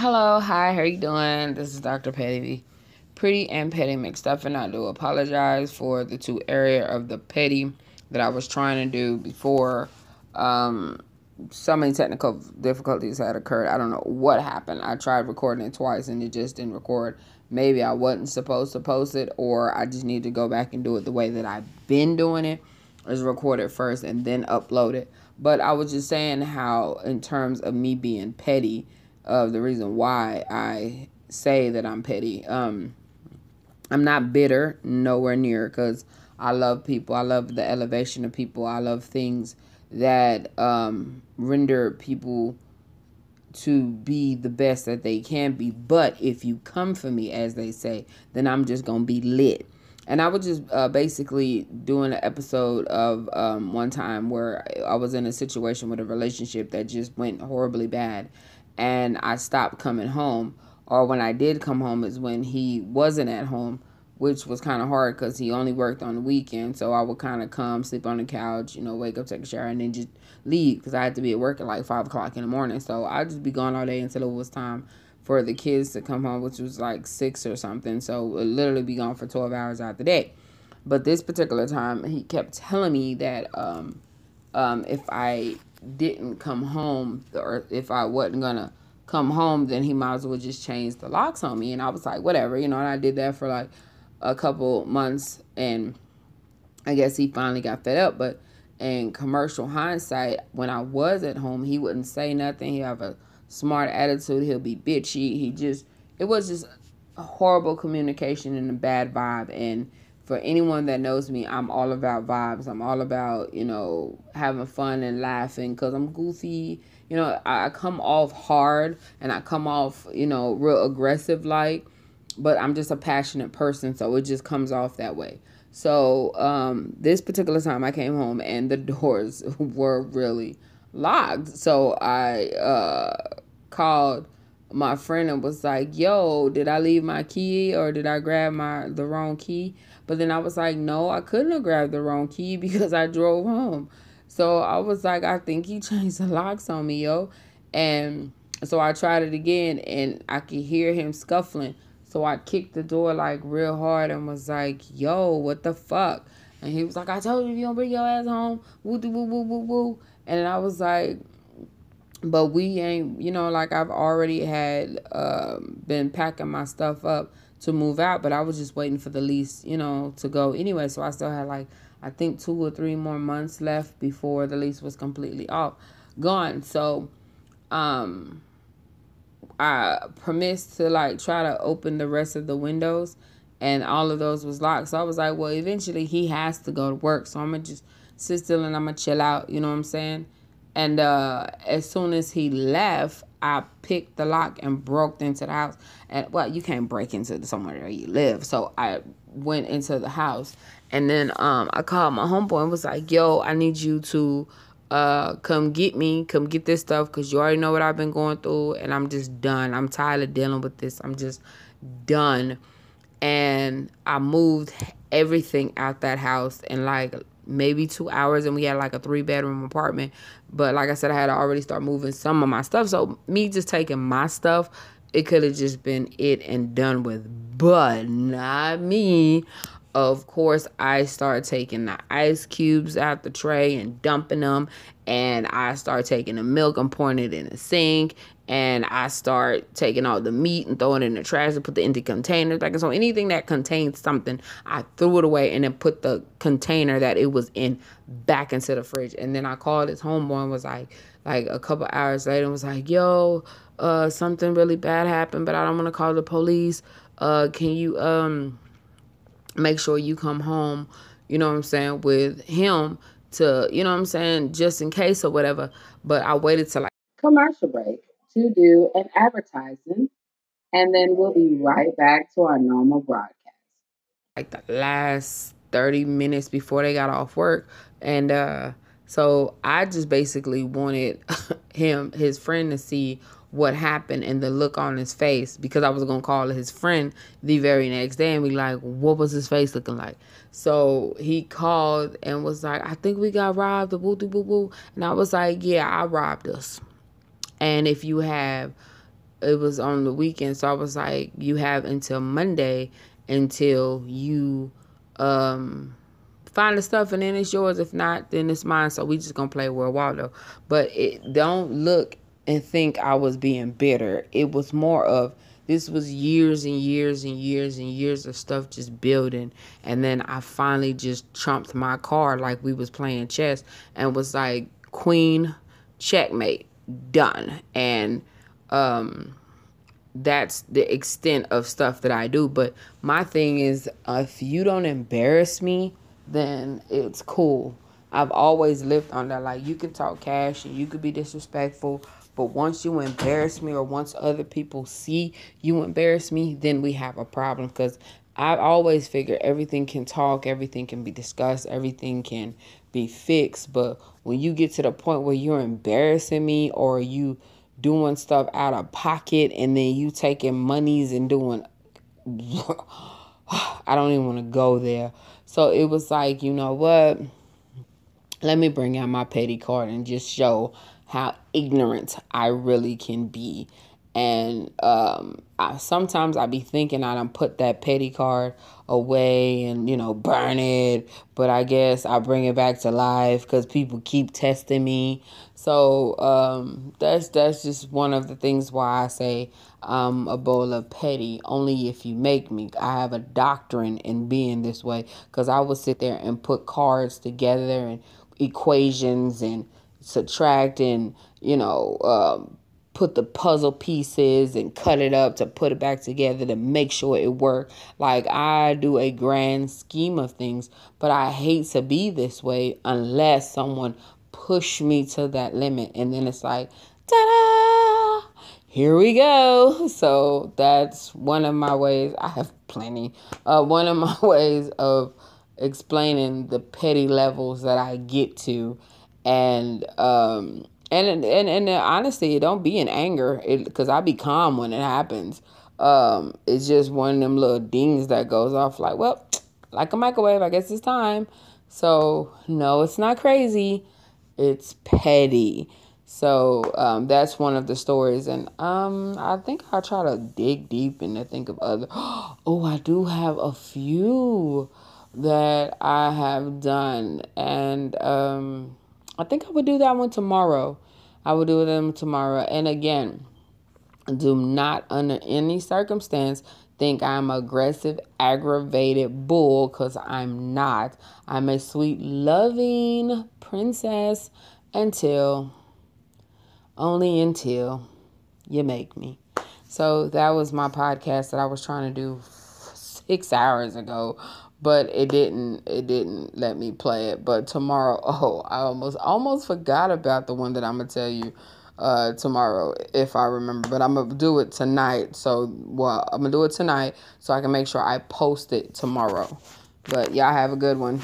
Hello, hi, how are you doing? This is Dr. Petty. Pretty and petty McStuffin', and I do apologize for the two area of the petty that I was trying to do before. Um, so many technical difficulties had occurred. I don't know what happened. I tried recording it twice and it just didn't record. Maybe I wasn't supposed to post it, or I just need to go back and do it the way that I've been doing it, is record it first and then upload it. But I was just saying how, in terms of me being petty, of the reason why I say that I'm petty. Um, I'm not bitter, nowhere near, because I love people. I love the elevation of people. I love things that um, render people to be the best that they can be. But if you come for me, as they say, then I'm just going to be lit. And I was just uh, basically doing an episode of um, one time where I was in a situation with a relationship that just went horribly bad and I stopped coming home. Or when I did come home is when he wasn't at home, which was kind of hard because he only worked on the weekend. So I would kind of come, sleep on the couch, you know, wake up, take a shower, and then just leave because I had to be at work at like 5 o'clock in the morning. So I'd just be gone all day until it was time for the kids to come home, which was like 6 or something. So it literally be gone for 12 hours out the day. But this particular time, he kept telling me that um, um, if I didn't come home or if I wasn't gonna come home, then he might as well just change the locks on me. And I was like, whatever, you know, and I did that for like a couple months and I guess he finally got fed up. But in commercial hindsight, when I was at home, he wouldn't say nothing. He have a smart attitude. He'll be bitchy. He just it was just horrible communication and a bad vibe. And for anyone that knows me, I'm all about vibes. I'm all about, you know, having fun and laughing because I'm goofy. You know, I, come off hard and I come off, you know, real aggressive like, but I'm just a passionate person. So it just comes off that way. So um, this particular time I came home and the doors were really locked. So I uh, called my friend and was like, "Yo, did I leave my key or did I grab my the wrong key?" But then I was like, "No, I couldn't have grabbed the wrong key because I drove home." So I was like, "I think he changed the locks on me, yo." And so I tried it again and I could hear him scuffling. So I kicked the door like real hard and was like, "Yo, what the fuck?" And he was like, "I told you you don't bring your ass home, woo woo woo woo woo." And I was like, but we ain't you know like i've already had um, been packing my stuff up to move out but i was just waiting for the lease you know to go anyway. So i still had like i think two or three more months left before the lease was completely off gone. So um i promised to like try to open the rest of the windows and all of those was locked. So i was like well eventually he has to go to work. So i'm gonna just sit still and i'm gonna chill out. You know what i'm saying? And uh, as soon as he left, I picked the lock and broke into the house. And well, you can't break into somewhere where you live. So I went into the house. And then um, I called my homeboy and was like, yo, I need you to uh, come get me, come get this stuff because you already know what I've been going through. And I'm just done. I'm tired of dealing with this. I'm just done. And I moved everything out that house and like maybe two hours and we had like a three bedroom apartment. But like i said i had to already start moving some of my stuff. So me just taking my stuff it could have just been it and done with. But not me of course i start taking the ice cubes out the tray and dumping them and i start taking the milk and pouring it in the sink and I start taking all the meat and throwing it in the trash and put the empty containers back. And so anything that contains something, I threw it away and then put the container that it was in back into the fridge. And then I called his homeboy and was like, like a couple hours later, and was like, "Yo, uh, something really bad happened, but I don't want to call the police. Uh, can you um make sure you come home? You know what I'm saying with him." To you know what I'm saying, just in case or whatever. But I waited till like commercial break to do an advertising, and then we'll be right back to our normal broadcast. Like the last 30 minutes before they got off work. And uh, so I just basically wanted him, his friend, to see what happened and the look on his face because I was gonna call his friend the very next day and be like, what was his face looking like? So he called and was like, I think we got robbed, the woo boo boo. And I was like, Yeah, I robbed us. And if you have it was on the weekend, so I was like, you have until Monday until you um find the stuff and then it's yours. If not, then it's mine. So we just gonna play Where Waldo. But it don't look and think I was being bitter. It was more of this was years and years and years and years of stuff just building and then I finally just trumped my card like we was playing chess and was like queen checkmate done and um that's the extent of stuff that I do but my thing is if you don't embarrass me then it's cool I've always lived on that like you can talk cash and you could be disrespectful but once you embarrass me or once other people see you embarrass me, then we have a problem because I always figure everything can talk, everything can be discussed, everything can be fixed. But when you get to the point where you're embarrassing me or you doing stuff out of pocket and then you taking monies and doing I don't even want to go there. So it was like, you know what? Let me bring out my petty card and just show how ignorant I really can be. And um, I, sometimes I be thinking I don't put that petty card away and you know burn it, but I guess I bring it back to life because people keep testing me. So um, that's that's just one of the things why I say I'm a bowl of petty. Only if you make me. I have a doctrine in being this way because I will sit there and put cards together and equations and subtract and you know um, put the puzzle pieces and cut it up to put it back together to make sure it work. Like i do a grand scheme of things but i hate to be this way unless someone push me to that limit. And then it's like ta-da here we go. So that's one of my ways. I have plenty. Uh, one of my ways of explaining the petty levels that i get to and um and and and honestly, don't be in anger, because I be calm when it happens. Um, it's just one of them little dings that goes off. Like, well, like a microwave, I guess it's time. So no, it's not crazy. It's petty. So um, that's one of the stories, and um, I think I'll try to dig deep and to think of other. Oh, I do have a few that I have done, and um, I think I would do that one tomorrow. I will do them tomorrow. And again, do not under any circumstance think I'm aggressive, aggravated bull because I'm not. I'm a sweet, loving princess until, only until you make me. So that was my podcast that I was trying to do six hours ago but it didn't it didn't let me play it. But tomorrow oh i almost almost forgot about the one that i'm gonna tell you uh tomorrow if i remember. But i'm gonna do it tonight. So well i'm gonna do it tonight so i can make sure i post it tomorrow. But y'all have a good one